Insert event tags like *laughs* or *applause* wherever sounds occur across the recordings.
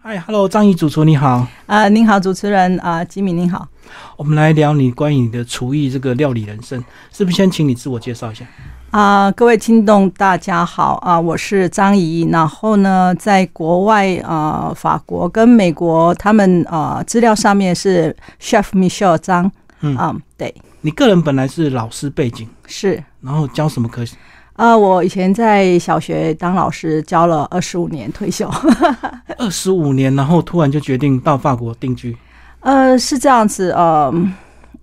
嗨，Hello，张怡主厨你好。啊，您好，主持人啊，吉米您好。我们来聊你关于你的厨艺这个料理人生，是不是先请你自我介绍一下？啊，各位听众大家好啊，我是张怡。然后呢，在国外啊，法国跟美国，他们啊资料上面是 Chef Michelle 张。嗯啊，对。你个人本来是老师背景，是。然后教什么科？啊，我以前在小学当老师，教了二十五年，退休。*laughs* 二十五年，然后突然就决定到法国定居。呃，是这样子，呃，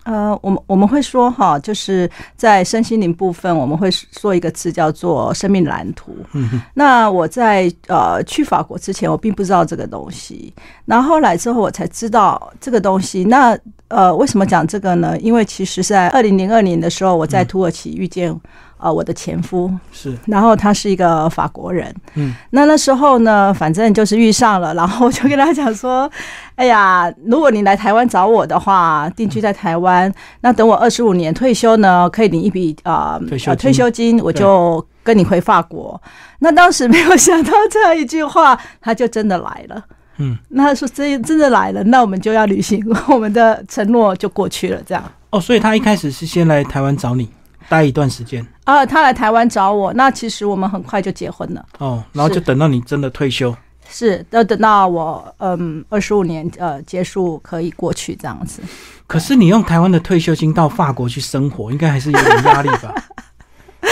呃，我们我们会说哈，就是在身心灵部分，我们会说一个词叫做生命蓝图。嗯那我在呃去法国之前，我并不知道这个东西，然后来之后我才知道这个东西。那呃，为什么讲这个呢？因为其实在二零零二年的时候，我在土耳其遇见。呃，我的前夫。是，然后他是一个法国人，嗯，那那时候呢，反正就是遇上了，然后我就跟他讲说，哎呀，如果你来台湾找我的话，定居在台湾，那等我二十五年退休呢，可以领一笔啊退休退休金，我就跟你回法国。那当时没有想到这样一句话，他就真的来了，嗯，那他说真真的来了，那我们就要履行我们的承诺，就过去了，这样。哦，所以他一开始是先来台湾找你。待一段时间啊，他来台湾找我，那其实我们很快就结婚了哦，然后就等到你真的退休，是要等到我嗯二十五年呃结束可以过去这样子。可是你用台湾的退休金到法国去生活，应该还是有点压力吧？*laughs*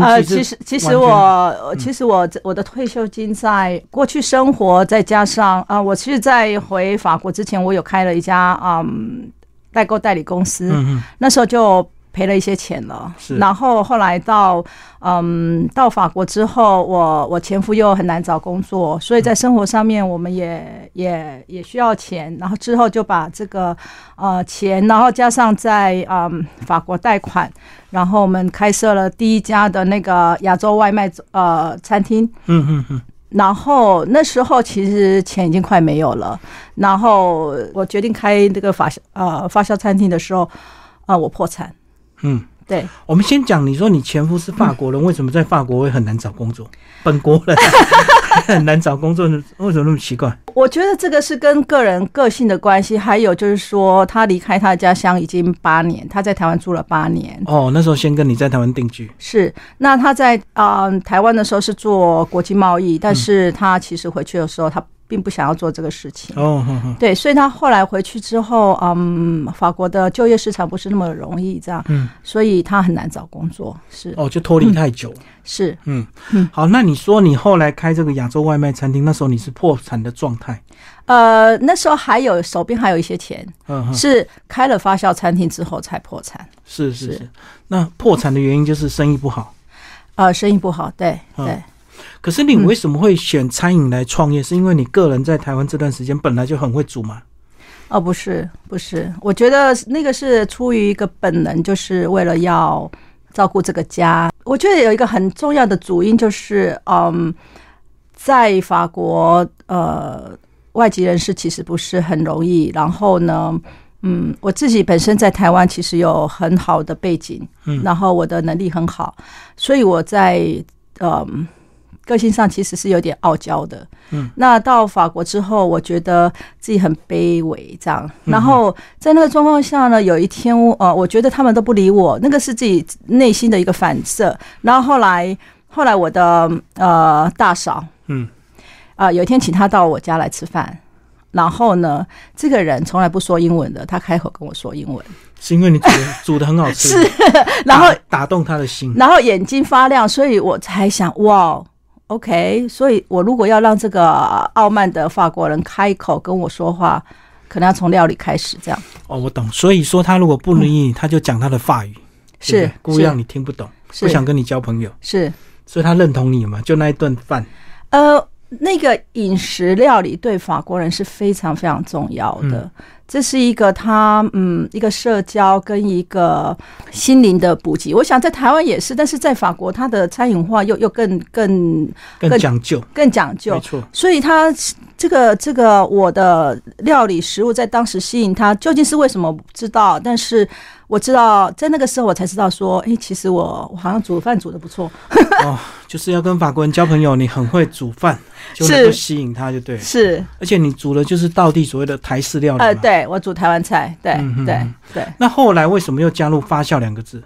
呃，其实其实我其实我我的退休金在过去生活，再加上啊，我其实，在回法国之前，我有开了一家嗯代购代理公司，嗯嗯，那时候就。赔了一些钱了，然后后来到嗯到法国之后，我我前夫又很难找工作，所以在生活上面我们也也也需要钱，然后之后就把这个呃钱，然后加上在嗯法国贷款，然后我们开设了第一家的那个亚洲外卖呃餐厅，嗯嗯嗯，然后那时候其实钱已经快没有了，然后我决定开这个法呃发酵餐厅的时候，啊我破产。嗯，对，我们先讲，你说你前夫是法国人，为什么在法国会很难找工作？本国人 *laughs* 很难找工作，为什么那么奇怪？我觉得这个是跟个人个性的关系，还有就是说他离开他的家乡已经八年，他在台湾住了八年。哦，那时候先跟你在台湾定居。是，那他在啊台湾的时候是做国际贸易，但是他其实回去的时候他。并不想要做这个事情。哦，对，所以他后来回去之后，嗯，法国的就业市场不是那么容易，这样，嗯，所以他很难找工作，是。哦，就脱离太久，是，嗯。嗯，好，那你说你后来开这个亚洲外卖餐厅，那时候你是破产的状态？呃，那时候还有手边还有一些钱，嗯，是开了发酵餐厅之后才破产，是是是，那破产的原因就是生意不好，呃，生意不好，对对。可是你为什么会选餐饮来创业？是因为你个人在台湾这段时间本来就很会煮吗？哦，不是，不是，我觉得那个是出于一个本能，就是为了要照顾这个家。我觉得有一个很重要的主因就是，嗯，在法国，呃，外籍人士其实不是很容易。然后呢，嗯，我自己本身在台湾其实有很好的背景，嗯，然后我的能力很好，所以我在，嗯。个性上其实是有点傲娇的，嗯，那到法国之后，我觉得自己很卑微，这样。然后在那个状况下呢，有一天，呃，我觉得他们都不理我，那个是自己内心的一个反射。然后后来，后来我的呃大嫂，嗯，啊，有一天请他到我家来吃饭，然后呢，这个人从来不说英文的，他开口跟我说英文，是因为你煮煮的很好吃，*laughs* 是，然后打动他的心，然后眼睛发亮，所以我才想，哇。OK，所以我如果要让这个傲慢的法国人开口跟我说话，可能要从料理开始，这样。哦，我懂。所以说他如果不愿意，他就讲他的法语，是故意让你听不懂，不想跟你交朋友。是，所以他认同你嘛？就那一顿饭。呃，那个饮食料理对法国人是非常非常重要的。这是一个他嗯一个社交跟一个心灵的补给，我想在台湾也是，但是在法国，它的餐饮化又又更更更讲究，更讲究，没错。所以他这个这个我的料理食物在当时吸引他，究竟是为什么我不知道，但是我知道在那个时候我才知道说，哎，其实我我好像煮饭煮的不错。哦，就是要跟法国人交朋友，你很会煮饭，就能够吸引他，就对了。是，而且你煮的就是道地所谓的台式料理呃，对我煮台湾菜，对对对。那后来为什么又加入发酵两个字？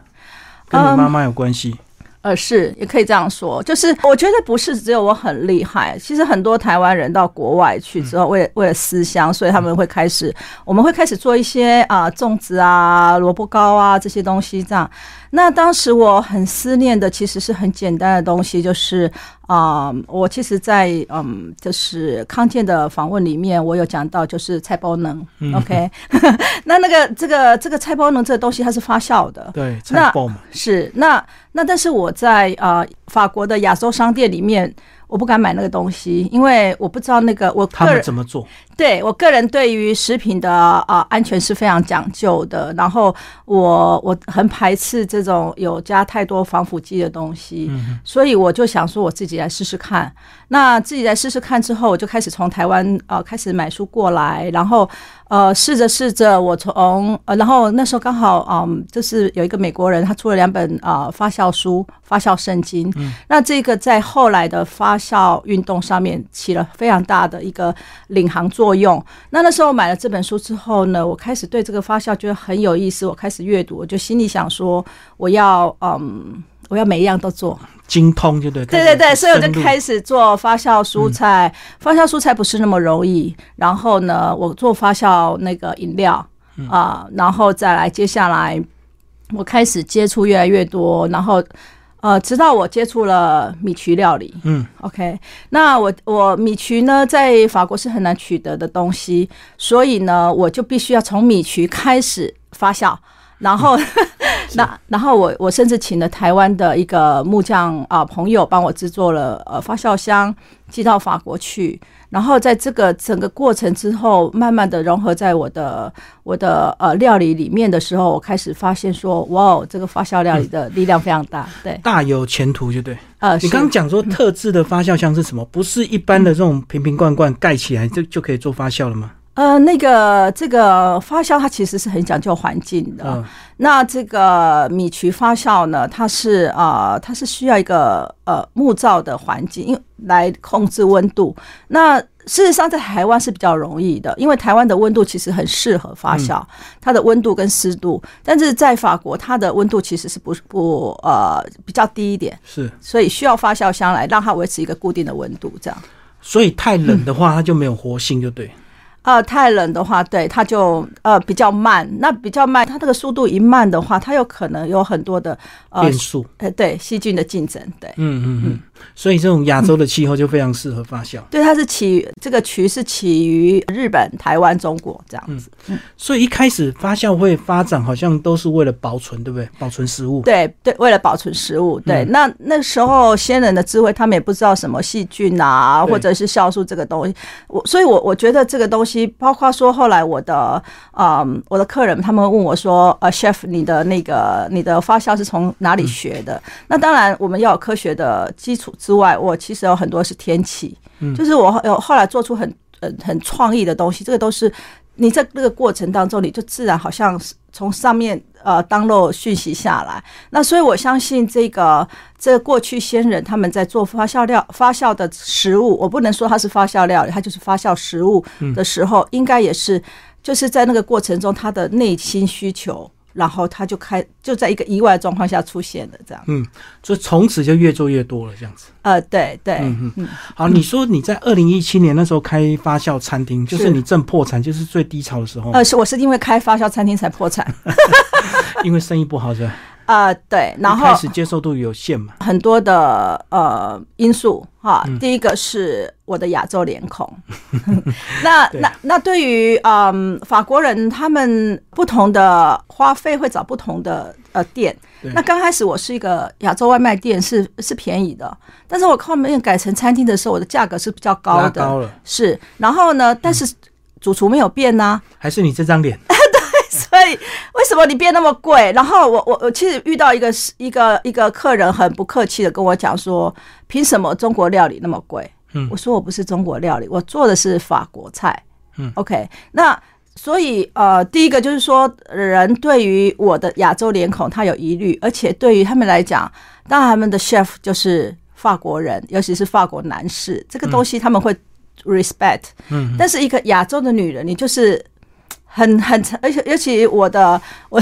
跟你妈妈有关系？呃，是也可以这样说，就是我觉得不是只有我很厉害，其实很多台湾人到国外去之后，为了为了思乡，所以他们会开始，我们会开始做一些啊粽子啊、萝卜糕啊这些东西这样。那当时我很思念的其实是很简单的东西，就是啊、我其实在，嗯，就是康健的访问里面，我有讲到就是菜包能、o k *laughs* 那那个这个这个菜包能这个东西它是发酵的，对，那菜爆嘛。是，那那但是我在呃法国的亚洲商店里面，我不敢买那个东西，因为我不知道那个我他个人们怎么做？对我个人对于食品的啊、呃安全是非常讲究的，然后我我很排斥这种有加太多防腐剂的东西，所以我就想说我自己来试试看。那自己来试试看之后，我就开始从台湾呃开始买书过来，然后呃试着试着，我从呃然后那时候刚好嗯，就是有一个美国人他出了两本啊、呃发酵书、发酵圣经，那这个在后来的发酵运动上面起了非常大的一个领航作用。那那时候买了这本书之后呢，我开始对这个发酵觉得很有意思，我开始阅读，我就心里想说，我要嗯，我要每一样都做。精通就对。对对对，所以我就开始做发酵蔬菜。发酵蔬菜不是那么容易，然后呢，我做发酵那个饮料啊、然后再来接下来，我开始接触越来越多，然后呃，直到我接触了米曲料理。嗯，OK，那我我米曲呢，在法国是很难取得的东西，所以呢，我就必须要从米曲开始发酵。然后，那然后我我甚至请了台湾的一个木匠啊、朋友帮我制作了呃发酵箱，寄到法国去。然后在这个整个过程之后，慢慢的融合在我的我的呃料理里面的时候，我开始发现说，哇哦，这个发酵料理的力量非常大。对，大有前途，就对。呃，你刚刚讲说特制的发酵箱是什么？不是一般的这种瓶瓶罐罐盖起来就就可以做发酵了吗？呃，那个这个发酵它其实是很讲究环境的。嗯那这个米曲发酵呢，它是呃，它是需要一个呃木造的环境，因为来控制温度。那事实上，在台湾是比较容易的，因为台湾的温度其实很适合发酵，它的温度跟湿度。但是在法国，它的温度其实是不不呃比较低一点，是，所以需要发酵箱来让它维持一个固定的温度，这样。所以太冷的话，它就没有活性，就对。呃，太冷的话，对它就呃比较慢。那比较慢，它这个速度一慢的话，它有可能有很多的呃变数。呃对细菌的竞争，对嗯嗯嗯。所以这种亚洲的气候就非常适合发酵。对，它是起这个渠是起于日本、台湾、中国这样子。所以一开始发酵会发展，好像都是为了保存，对不对？保存食物。对对，为了保存食物，对，那那时候先人的智慧，他们也不知道什么细菌啊，或者是酵素这个东西。我所以我，我觉得这个东西，包括说后来我的嗯，我的客人他们问我说，呃，chef，你的那个你的发酵是从哪里学的？那当然，我们要有科学的基础之外，我其实有很多是天气，就是我有后来做出很很很创意的东西，这个都是你在那个过程当中，你就自然好像是从上面呃当漏讯息下来。那所以我相信这个这个过去先人他们在做发酵料发酵的食物，我不能说它是发酵料理，它就是发酵食物的时候，应该也是就是在那个过程中他的内心需求。然后他就开就在一个意外的状况下出现了这样，嗯，所以从此就越做越多了，这样子。呃，对对，嗯嗯。好，你说你在二零一七年那时候开发酵餐厅，就是是你正破产，就是最低潮的时候，呃，是我是因为开发酵餐厅才破产，*laughs* 因为生意不好，是吧？呃，对，然后一开始接受度有限嘛。很多的呃因素哈。第一个是我的亚洲脸孔，*laughs* 那那那对于嗯法国人，他们不同的花费会找不同的呃店。那刚开始我是一个亚洲外卖店，是是便宜的，但是我后面改成餐厅的时候，我的价格是比较高的，高了，是。然后呢，但是主厨没有变呐、还是你这张脸？所以为什么你变那么贵？然后我我我其实遇到一个一个一个客人很不客气的跟我讲说，凭什么中国料理那么贵？嗯我说我不是中国料理，我做的是法国菜。嗯，OK，那所以呃，第一个就是说，人对于我的亚洲脸孔他有疑虑，而且对于他们来讲，当然他们的 chef 就是法国人，尤其是法国男士，这个东西他们会 respect。嗯，但是一个亚洲的女人，你就是很很，而且尤其我的我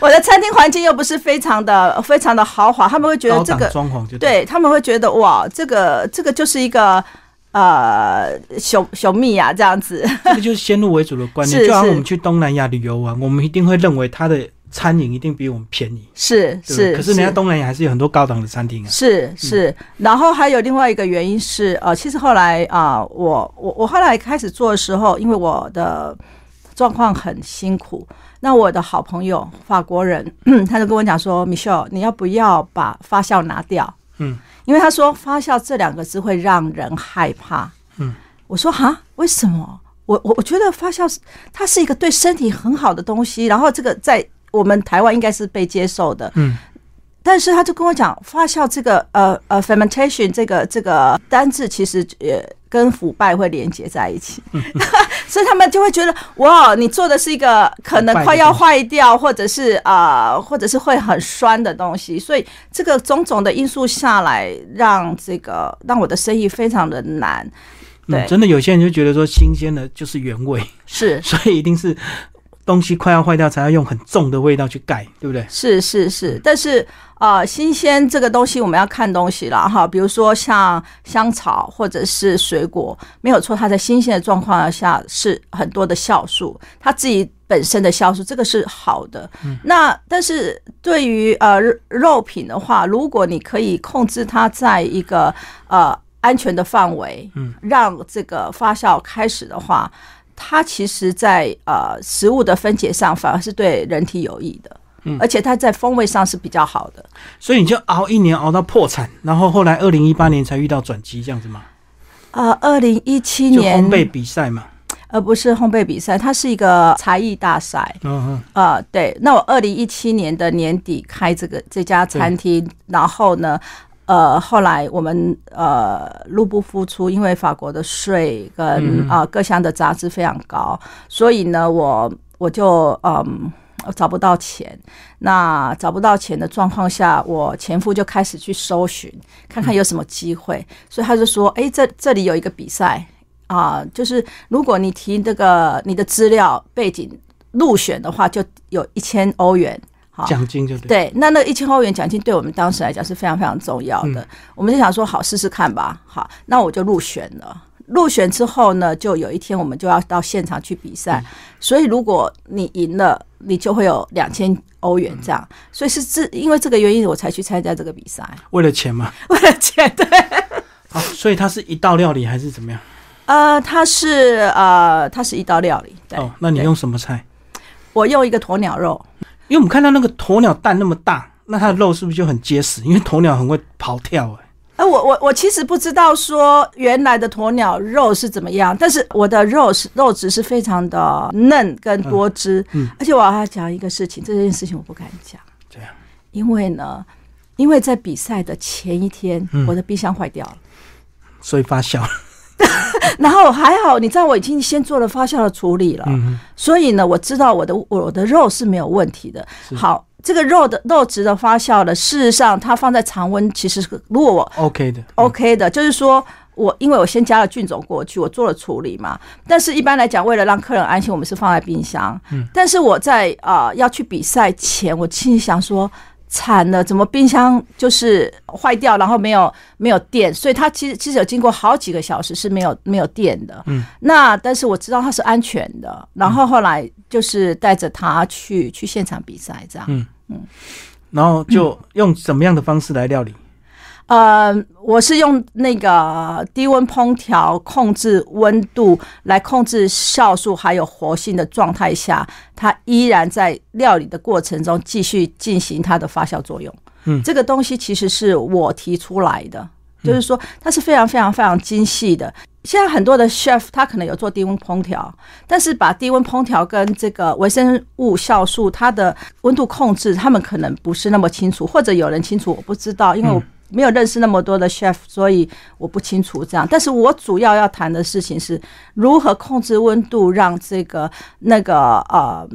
我的餐厅环境又不是非常的非常的豪华，他们会觉得这个装潢就对他们会觉得哇，这个这个就是一个呃小小蜜呀、这样子。这个就是先入为主的观念，*laughs* 是是就好像我们去东南亚旅游玩，我们一定会认为它的餐饮一定比我们便宜，是是，可是人家东南亚还是有很多高档的餐厅啊。是是，然后还有另外一个原因是，呃，其实后来啊、我我我后来开始做的时候，因为我的状况很辛苦，那我的好朋友法国人，*clears throat* 他就跟我讲说，Michelle，你要不要把发酵拿掉？嗯，因为他说发酵这两个字会让人害怕。嗯，我说哈，为什么？我我我觉得发酵是它是一个对身体很好的东西，然后这个在我们台湾应该是被接受的。嗯，但是他就跟我讲，发酵这个呃呃 fermentation 这个这个单字其实也跟腐败会连接在一起，*laughs* 所以他们就会觉得哇，你做的是一个可能快要坏掉，或者是呃或者是会很酸的东西，所以这个种种的因素下来，让这个让我的生意非常的难。对。嗯，真的有些人就觉得说新鲜的就是原味，是。*laughs* 所以一定是东西快要坏掉才要用很重的味道去盖，对不对？是是是，但是呃，新鲜这个东西我们要看东西了哈，比如说像香草或者是水果，没有错，它在新鲜的状况下是很多的酵素，它自己本身的酵素，这个是好的。那但是对于呃肉肉品的话，如果你可以控制它在一个呃安全的范围，嗯，让这个发酵开始的话。它其实在，呃食物的分解上反而是对人体有益的，嗯而且它在风味上是比较好的。所以你就熬一年熬到破产，然后后来二零一八年才遇到转机，这样子吗？呃，二零一七年烘焙比赛嘛。而不是烘焙比赛，它是一个才艺大赛。嗯嗯，呃，对，那我二零一七年的年底开这个这家餐厅，然后呢，呃，后来我们呃入不敷出，因为法国的税跟嗯啊、呃各项的杂志非常高，所以呢，我我就嗯。找不到钱，那找不到钱的状况下，我前夫就开始去搜寻，看看有什么机会。所以他就说：“哎、这这里有一个比赛啊、就是如果你提这个你的资料背景入选的话，就有一千欧元。好，奖金就对。对，那那一千欧元奖金对我们当时来讲是非常非常重要的。我们就想说，好试试看吧。好，那我就入选了。入选之后呢，就有一天我们就要到现场去比赛。所以如果你赢了，你就会有两千欧元这样。所以是这因为这个原因，我才去参加这个比赛，为了钱嘛。*laughs* 为了钱。对，好，所以它是一道料理还是怎么样？呃，它是呃，它是一道料理。对，哦，那你对用什么菜？我用一个鸵鸟肉。因为我们看到那个鸵鸟蛋那么大，那它的肉是不是就很结实？因为鸵鸟很会跑跳、哎，呃，我我我其实不知道说原来的鸵鸟肉是怎么样，但是我的肉是肉质是非常的嫩跟多汁，嗯嗯。而且我要讲一个事情，这件事情我不敢讲，这样，因为呢，因为在比赛的前一天，嗯。我的冰箱坏掉了，所以发酵。*laughs* 然后还好，你知道我已经先做了发酵的处理了，嗯所以呢，我知道我的我的肉是没有问题的。好，这个肉的肉质的发酵呢，事实上它放在常温，其实是如果我，OK 的。嗯 OK 的，就是说我因为我先加了菌种过去，我做了处理嘛。但是一般来讲，为了让客人安心，我们是放在冰箱。嗯，但是我在呃要去比赛前，我心里想说。惨了，怎么冰箱就是坏掉，然后没有没有电，所以它其实其实有经过好几个小时是没有没有电的。嗯，那但是我知道它是安全的，然后后来就是带着他去去现场比赛，这样。嗯然后就用什么样的方式来料理？呃，我是用那个低温烹调控制温度来控制酵素还有活性的状态下，它依然在料理的过程中继续进行它的发酵作用。嗯这个东西其实是我提出来的，就是说它是非常非常非常精细的。现在很多的 chef 他可能有做低温烹调，但是把低温烹调跟这个微生物酵素它的温度控制，他们可能不是那么清楚，或者有人清楚，我不知道，因为我、没有认识那么多的 chef，所以我不清楚这样。但是我主要要谈的事情是如何控制温度，让这个那个呃，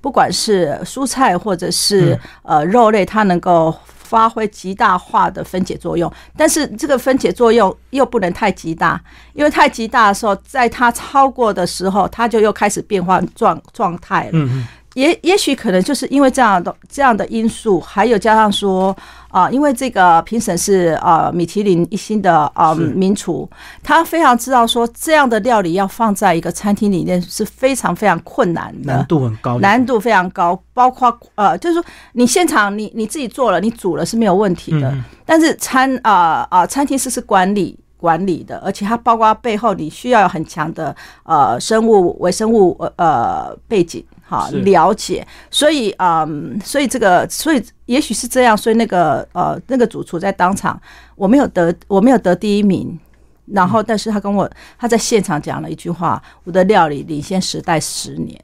不管是蔬菜或者是呃肉类，它能够发挥极大化的分解作用。但是这个分解作用又不能太极大，因为太极大的时候，在它超过的时候，它就又开始变化状状态了。也也许可能就是因为这样的这样的因素，还有加上说啊、因为这个评审是啊米其林一星的啊、是。名厨，他非常知道说这样的料理要放在一个餐厅里面是非常非常困难的，难度很高，难度非常高，包括呃，就是说你现场你你自己做了，你煮了是没有问题的，但是餐啊啊、餐厅是是管理管理的，而且它包括背后你需要有很强的呃生物微生物呃呃背景。哈，是了解，所以嗯，所以这个，所以也许是这样，所以那个呃，那个主厨在当场，我没有得，我没有得第一名，然后，但是他跟我他在现场讲了一句话：我的料理领先时代十年。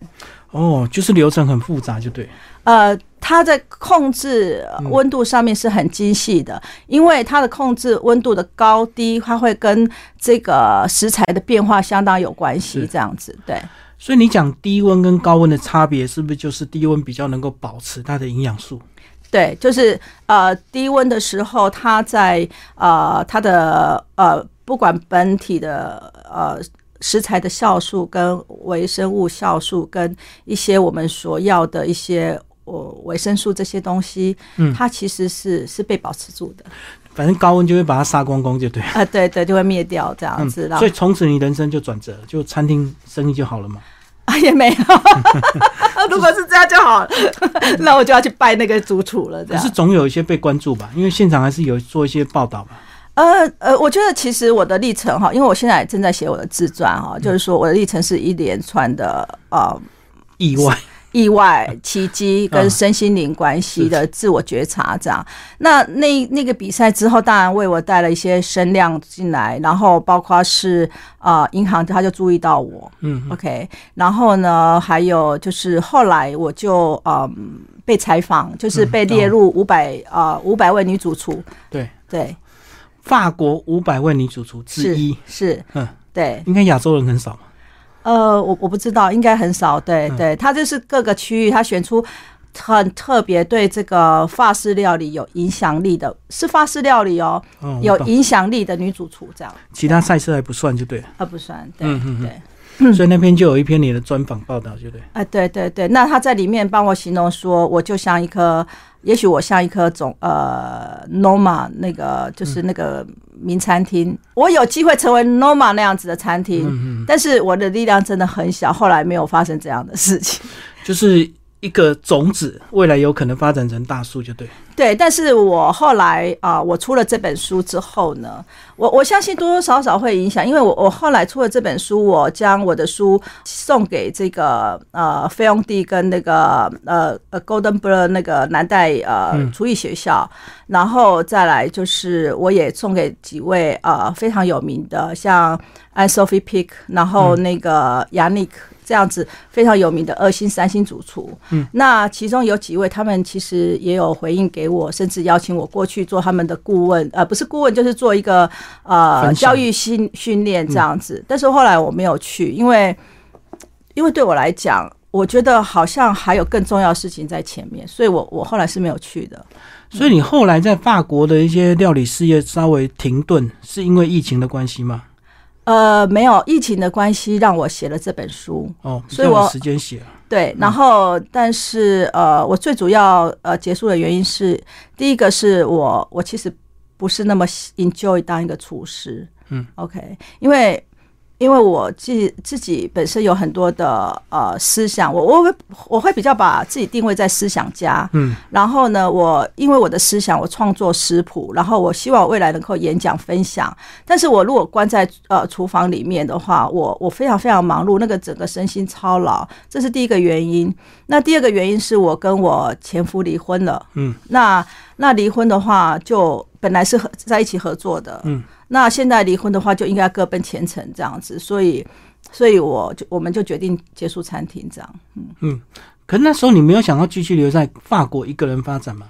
哦，就是流程很复杂，就对。呃，它在控制温度上面是很精细的，因为它的控制温度的高低，它会跟这个食材的变化相当有关系。这样子，对，所以你讲低温跟高温的差别，是不是就是低温比较能够保持它的营养素？对，就是呃低温的时候，它在呃它的呃不管本体的呃食材的酵素跟微生物酵素跟一些我们所要的一些呃维生素这些东西，嗯它其实是是被保持住的。反正高温就会把它杀光光，就对。啊，对对，就会灭掉这样嗯，子，所以从此你人生就转折，就餐厅生意就好了嘛。啊也没有。*laughs* 如果是这样就好了，*laughs* 那我就要去拜那个主厨了。这样可是，总有一些被关注吧，因为现场还是有做一些报道吧。呃呃，我觉得其实我的历程哈，因为我现在正在写我的自传哈，就是说我的历程是一连串的呃意外，意外、奇迹嗯跟身心灵关系的自我觉察，这样。那那那个比赛之后，当然为我带了一些声量进来，然后包括是呃银行他就注意到我，嗯，OK，然后呢，还有就是后来我就嗯被采访，就是被列入五百啊五百位女主厨，对，对，法国五百位女主厨之是一，是，嗯，对，应该亚洲人很少嘛。呃，我我不知道，应该很少，对嗯对，他就是各个区域他选出。很特别，对这个法式料理有影响力的，是法式料理哦，有影响力的女主厨这样，其他赛事还不算，就对了。呃，不算，对嗯嗯嗯对，*coughs* 所以那篇就有一篇你的专访报道，就对。啊，对对对，那他在里面帮我形容说，我就像一颗，也许我像一颗总呃 Noma 那个就是那个名餐厅，我有机会成为 Noma 那样子的餐厅，但是我的力量真的很小，后来没有发生这样的事情。就是一个种子，未来有可能发展成大树，就对。对，但是我后来啊、我出了这本书之后呢，我我相信多多少少会影响，因为我我后来出了这本书，我将我的书送给这个呃菲佣蒂跟那个呃呃 Golden Bird 那个南代呃嗯厨艺学校，然后再来就是我也送给几位呃非常有名的，像 Anne Sophie Pick，然后那个 Yannick。这样子非常有名的二星、三星主厨，嗯，那其中有几位，他们其实也有回应给我，甚至邀请我过去做他们的顾问，呃，不是顾问，就是做一个呃教育训训练这样子。但是后来我没有去，因为因为对我来讲，我觉得好像还有更重要的事情在前面，所以我我后来是没有去的。所以你后来在法国的一些料理事业稍微停顿，是因为疫情的关系吗？呃，没有疫情的关系，让我写了这本书。哦，所以我时间写了。对，然后但是呃，我最主要呃结束的原因是，第一个是我我其实不是那么 enjoy 当一个厨师，嗯，OK，因为因为我自己自己本身有很多的呃思想，我我会我会比较把自己定位在思想家，嗯，然后呢，我因为我的思想，我创作食谱，然后我希望我未来能够演讲分享。但是我如果关在呃厨房里面的话，我我非常非常忙碌，那个整个身心操劳，这是第一个原因。那第二个原因是我跟我前夫离婚了，嗯，那那离婚的话，就本来是合在一起合作的，嗯，那现在离婚的话，就应该各奔前程这样子，所以。所以我就我们就决定结束餐厅这样，嗯嗯可那时候你没有想要继续留在法国一个人发展吗？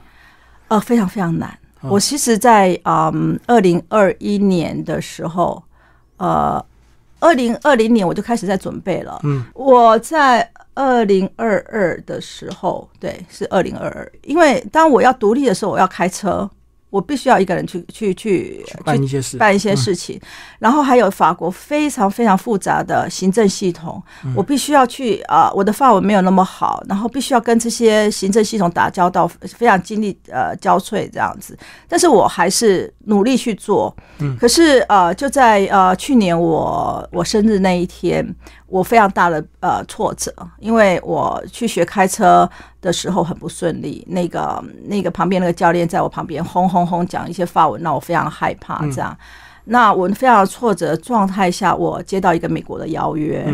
呃，非常非常难。我其实在嗯二零二一年的时候，呃，二零二零年我就开始在准备了。嗯，我在二零二二的时候，对，是二零二二，因为当我要独立的时候，我要开车。我必须要一个人去去去办一些事，办一些事情，然后还有法国非常非常复杂的行政系统，我必须要去啊，我的法文没有那么好，然后必须要跟这些行政系统打交道，非常精力呃交瘁这样子，但是我还是努力去做。嗯，可是呃，就在呃去年我我生日那一天。我非常大的呃挫折，因为我去学开车的时候很不顺利，那个那个旁边那个教练在我旁边轰轰轰讲一些发文，让我非常害怕。这样，那我非常挫折状态下，我接到一个美国的邀约，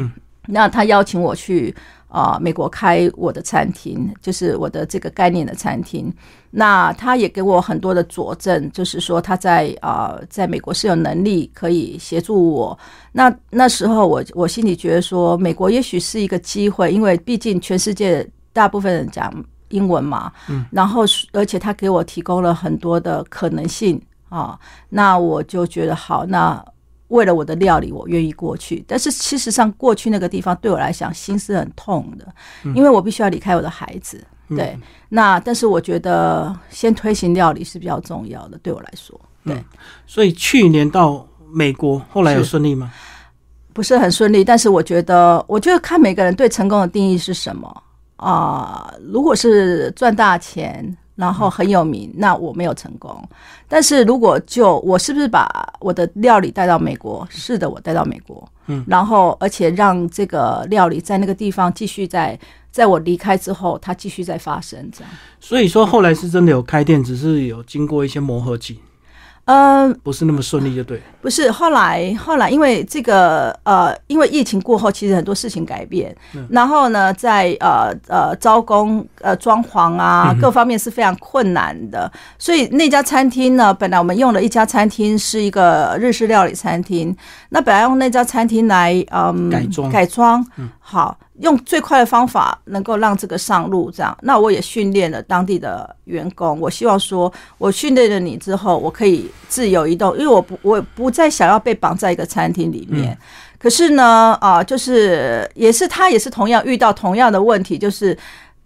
那他邀请我去。啊，美国开我的餐厅，就是我的这个概念的餐厅。那他也给我很多的佐证，就是说他在啊，在美国是有能力可以协助我。那那时候我我心里觉得说，美国也许是一个机会，因为毕竟全世界大部分人讲英文嘛。嗯。然后，而且他给我提供了很多的可能性啊，那我就觉得好那。为了我的料理，我愿意过去。但是事实上，过去那个地方对我来讲心是很痛的，因为我必须要离开我的孩子。对，那但是我觉得先推行料理是比较重要的，对我来说。对，所以去年到美国，后来有顺利吗？不是很顺利，但是我觉得，我觉得看每个人对成功的定义是什么啊。如果是赚大钱。然后很有名，那我没有成功。但是如果就我是不是把我的料理带到美国？是的，我带到美国。嗯，然后而且让这个料理在那个地方继续在，在我离开之后，它继续在发生这样。所以说后来是真的有开店，只是有经过一些磨合期。嗯，不是那么顺利，就对。不是后来，后来因为这个呃，因为疫情过后，其实很多事情改变。嗯然后呢，在呃呃招工、呃装潢啊各方面是非常困难的。所以那家餐厅呢，本来我们用了一家餐厅是一个日式料理餐厅，那本来用那家餐厅来嗯改装改装，好。用最快的方法能够让这个上路，这样，那我也训练了当地的员工。我希望说，我训练了你之后，我可以自由移动，因为我不，我不再想要被绑在一个餐厅里面。可是呢，啊，就是也是他也是同样遇到同样的问题，就是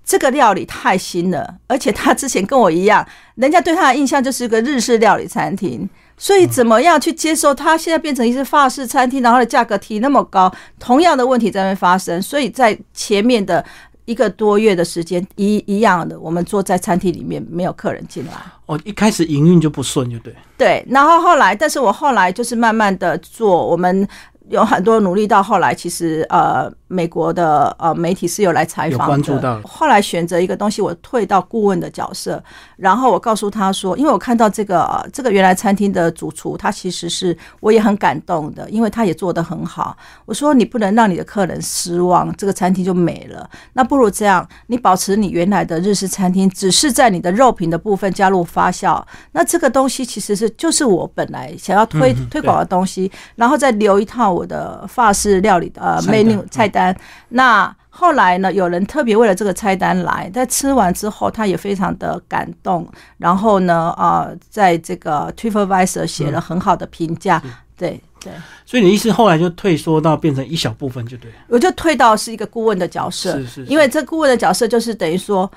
这个料理太新了，而且他之前跟我一样，人家对他的印象就是个日式料理餐厅。所以怎么样去接受它现在变成一些法式餐厅，然后的价格提那么高，同样的问题在那发生。所以在前面的一个多月的时间，一一样的，我们坐在餐厅里面没有客人进来。哦，一开始营运就不顺，就对。对，然后后来，但是我后来就是慢慢的做，我们有很多努力，到后来其实呃。美国的呃媒体是有来采访的，后来选择一个东西，我退到顾问的角色，然后我告诉他说，因为我看到这个这个原来餐厅的主厨，他其实是我也很感动的，因为他也做得很好。我说你不能让你的客人失望，这个餐厅就没了。那不如这样，你保持你原来的日式餐厅，只是在你的肉品的部分加入发酵。那这个东西其实是就是我本来想要推推广的东西，然后再留一套我的法式料理的呃 menu 菜单。那后来呢？有人特别为了这个菜单来，在吃完之后，他也非常的感动。然后呢，啊，在这个 TripAdvisor 写了很好的评价。对对。所以你意思后来就退缩到变成一小部分就对。我就退到是一个顾问的角色，是是。因为这顾问的角色就是等于说，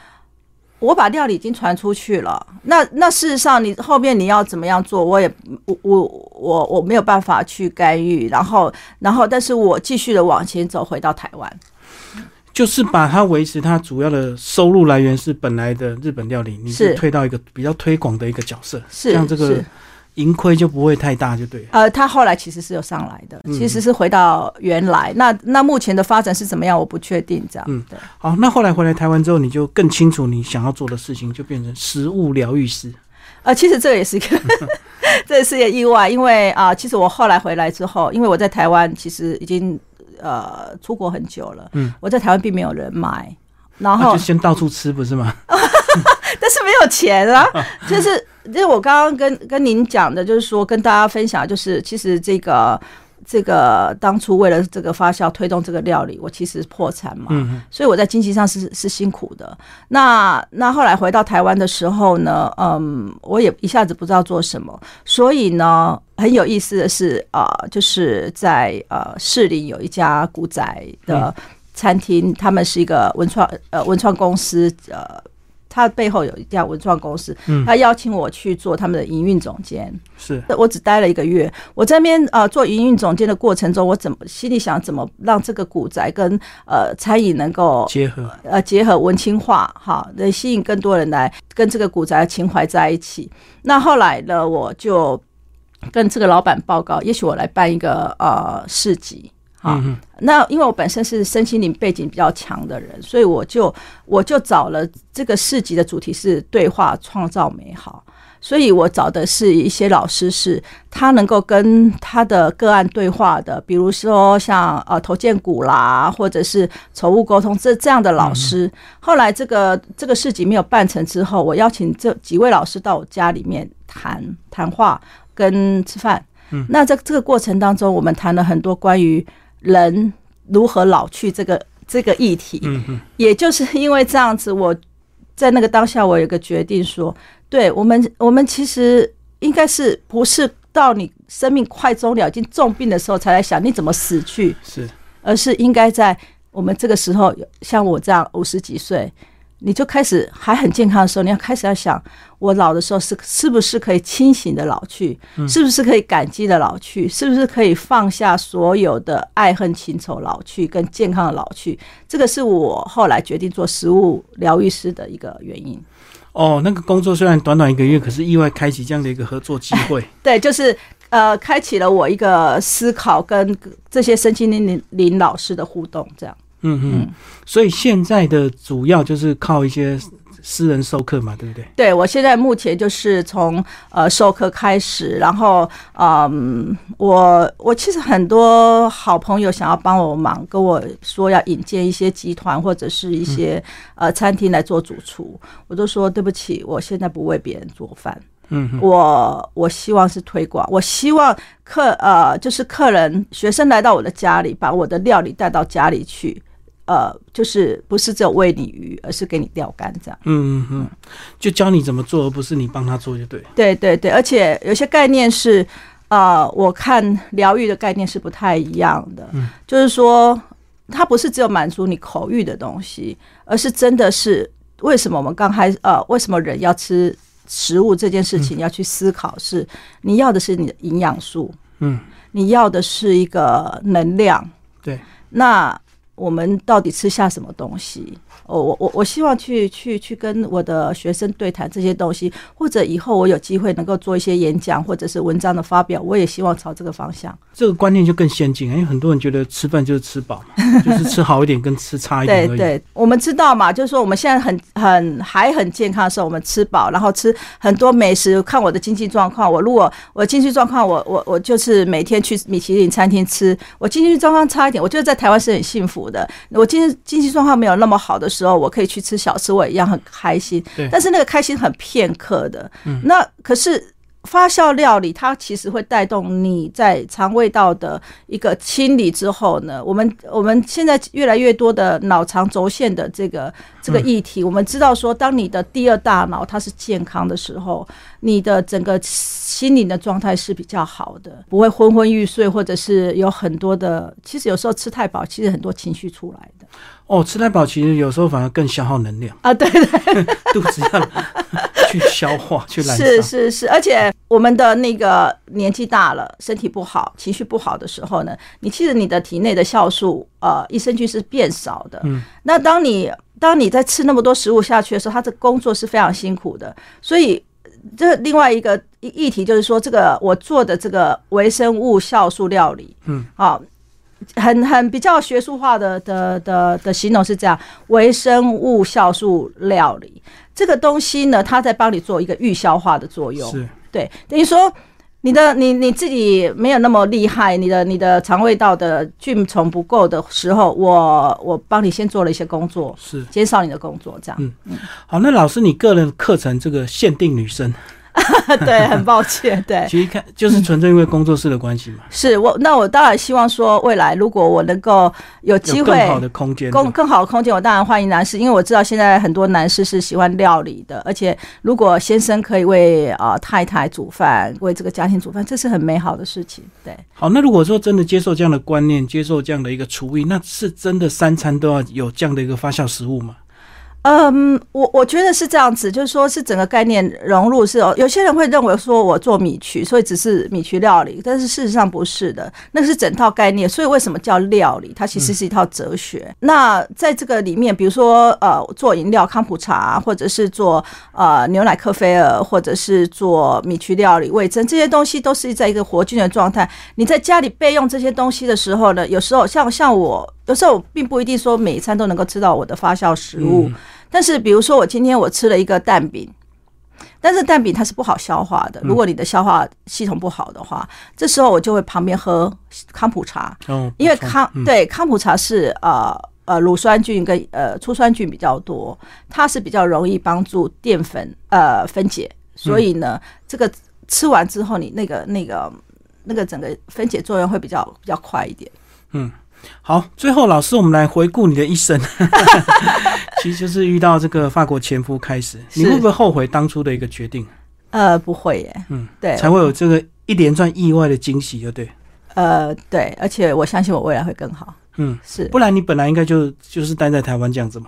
我把料理已经传出去了。那那事实上，你后面你要怎么样做，我也我我我我没有办法去干预。然后然后，但是我继续的往前走，回到台湾。就是把它维持，它主要的收入来源是本来的日本料理，你是推到一个比较推广的一个角色，像这个盈亏就不会太大，就对。呃，他后来其实是有上来的，其实是回到原来。那那目前的发展是怎么样，我不确定。这样，嗯，对。好，那后来回来台湾之后，你就更清楚你想要做的事情，就变成食物疗愈师。呃，其实这也是一个 *laughs* *laughs* 这也是一个意外，因为啊，其实我后来回来之后，因为我在台湾其实已经。呃，出国很久了，嗯，我在台湾并没有人买，然后就先到处吃，不是吗？*laughs* *laughs* 但是没有钱啊，*laughs* 就是，就是我刚刚跟跟您讲的，就是说跟大家分享，就是其实这个这个当初为了这个发酵推动这个料理，我其实破产嘛，所以我在经济上是是辛苦的。那那后来回到台湾的时候呢，嗯，我也一下子不知道做什么，所以呢，很有意思的是啊，就是在呃市里有一家古仔的餐厅，他们是一个文创呃文创公司呃。他背后有一家文创公司，他邀请我去做他们的营运总监。是，我只待了一个月。我这边呃做营运总监的过程中，我怎么心里想怎么让这个古宅跟呃餐饮能够结合，呃结合文青化，哈，能吸引更多人来跟这个古宅情怀在一起。那后来呢，我就跟这个老板报告，也许我来办一个呃市集。啊，那因为我本身是身心灵背景比较强的人，所以我就我就找了这个市集的主题是对话创造美好，所以我找的是一些老师，是他能够跟他的个案对话的，比如说像呃头建骨啦，或者是宠物沟通这这样的老师。后来这个这个市集没有办成之后，我邀请这几位老师到我家里面谈谈话跟吃饭。嗯，那在这个过程当中，我们谈了很多关于。人如何老去这个这个议题，也就是因为这样子，我在那个当下，我有个决定，说，对我们，我们其实应该是不是到你生命快终了、已经重病的时候才来想你怎么死去，是，而是应该在我们这个时候，像我这样五十几岁。你就开始还很健康的时候，你要开始要想，我老的时候是是不是可以清醒的老去，是不是可以感激的老去，是不是可以放下所有的爱恨情仇老去，跟健康的老去。这个是我后来决定做食物疗愈师的一个原因。哦，那个工作虽然短短一个月，可是意外开启这样的一个合作机会。*laughs* 对，就是呃，开启了我一个思考跟这些身心灵灵老师的互动，这样。嗯嗯，所以现在的主要就是靠一些私人授课嘛，对不对？对，我现在目前就是从呃授课开始，然后嗯，我我其实很多好朋友想要帮我忙，跟我说要引荐一些集团或者是一些呃餐厅来做主厨，我都说对不起，我现在不为别人做饭。嗯，我我希望是推广，我希望客呃就是客人学生来到我的家里，把我的料理带到家里去。呃，就是不是只有喂你鱼，而是给你钓竿这样。嗯嗯嗯，就教你怎么做，而不是你帮他做就对。对对对，而且有些概念是，呃，我看疗愈的概念是不太一样的。嗯，就是说，它不是只有满足你口欲的东西，而是真的是为什么我们刚开始呃，为什么人要吃食物这件事情要去思考，是你要的是你的营养素，嗯，你要的是一个能量。对，那。我们到底吃下什么东西？哦，我我我希望去去去跟我的学生对谈这些东西，或者以后我有机会能够做一些演讲或者是文章的发表，我也希望朝这个方向。这个观念就更先进，因为很多人觉得吃饭就是吃饱嘛，就是吃好一点跟吃差一点对对，我们知道嘛，就是说我们现在很很还很健康的时候，我们吃饱，然后吃很多美食。看我的经济状况，我如果我经济状况，我我我就是每天去米其林餐厅吃。我经济状况差一点，我觉得在台湾是很幸福的。我经经济状况没有那么好的。时候我可以去吃小吃，我一样很开心。但是那个开心很片刻的。嗯那可是发酵料理，它其实会带动你在肠胃道的一个清理之后呢，我们我们现在越来越多的脑肠轴线的这个这个议题，我们知道说，当你的第二大脑它是健康的时候，你的整个心灵的状态是比较好的，不会昏昏欲睡，或者是有很多的。其实有时候吃太饱，其实很多情绪出来的。哦，吃太饱其实有时候反而更消耗能量啊！对对，*laughs* 肚子要去消化去燃烧。是是是，而且我们的那个年纪大了，身体不好，情绪不好的时候呢，你其实你的体内的酵素呃益生菌是变少的。嗯，那当你当你在吃那么多食物下去的时候，他的工作是非常辛苦的。所以这另外一个议题就是说，这个我做的这个微生物酵素料理，嗯，好。很很比较学术化的的的的形容是这样，微生物酵素料理这个东西呢，它在帮你做一个预消化的作用。是，对，等于说你的你你自己没有那么厉害，你的你的肠胃道的菌虫不够的时候，我我帮你先做了一些工作，是减少你的工作，这样。嗯嗯。好，那老师，你个人课程这个限定女生。*laughs* 对，很抱歉。对，其实看就是纯粹因为工作室的关系嘛。是我，那我当然希望说，未来如果我能够有机会更好的空间，更更好的空间，我当然欢迎男士，因为我知道现在很多男士是喜欢料理的，而且如果先生可以为啊太太煮饭，为这个家庭煮饭，这是很美好的事情。对，好，那如果说真的接受这样的观念，接受这样的一个厨艺，那是真的三餐都要有这样的一个发酵食物吗？嗯，我我觉得是这样子，就是说是整个概念融入是哦。有些人会认为说我做米曲，所以只是米曲料理，但是事实上不是的，那是整套概念。所以为什么叫料理？它其实是一套哲学。那在这个里面，比如说呃，做饮料康普茶，或者是做呃牛奶克菲尔，或者是做米曲料理味增，这些东西都是在一个活菌的状态。你在家里备用这些东西的时候呢，有时候像像我，有时候并不一定说每一餐都能够吃到我的发酵食物。但是，比如说我今天我吃了一个蛋饼，但是蛋饼它是不好消化的。如果你的消化系统不好的话，这时候我就会旁边喝康普茶，因为康对康普茶是呃呃乳酸菌跟呃粗酸菌比较多，它是比较容易帮助淀粉呃分解，所以呢，这个吃完之后，你那个那个那个整个分解作用会比较比较快一点。嗯。好，最后老师，我们来回顾你的一生，*laughs* 其实就是遇到这个法国前夫开始，你会不会后悔当初的一个决定？呃，不会耶，嗯，对，才会有这个一连串意外的惊喜，就对。呃，对，而且我相信我未来会更好。嗯，是，不然你本来应该就就是待在台湾这样子嘛。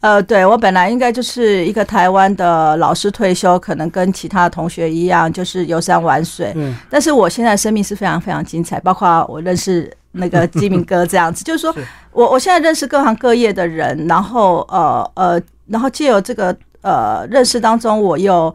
呃，对我本来应该就是一个台湾的老师退休，可能跟其他同学一样，就是游山玩水。嗯，但是我现在生命是非常非常精彩，包括我认识。那个基明哥这样子，*laughs* 就是说我我现在认识各行各业的人，然后呃呃，然后借由这个呃认识当中，我又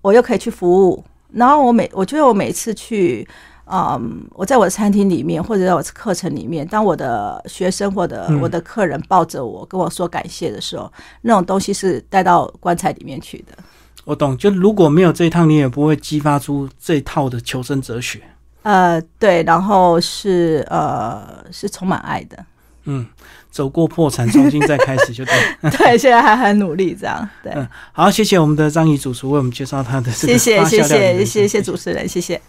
我又可以去服务，然后我每我觉得我每次去，嗯，我在我的餐厅里面或者在我的课程里面，当我的学生或者我的客人抱着我跟我说感谢的时候，那种东西是带到棺材里面去的。我懂，就如果没有这一趟，你也不会激发出这套的求生哲学。呃，对，然后是呃，是充满爱的。嗯，走过破产，重新再开始就对。*laughs* 对，现在还很努力这样。对，嗯，好，谢谢我们的张怡主厨为我们介绍他的。谢谢，谢谢，谢谢主持人，谢谢。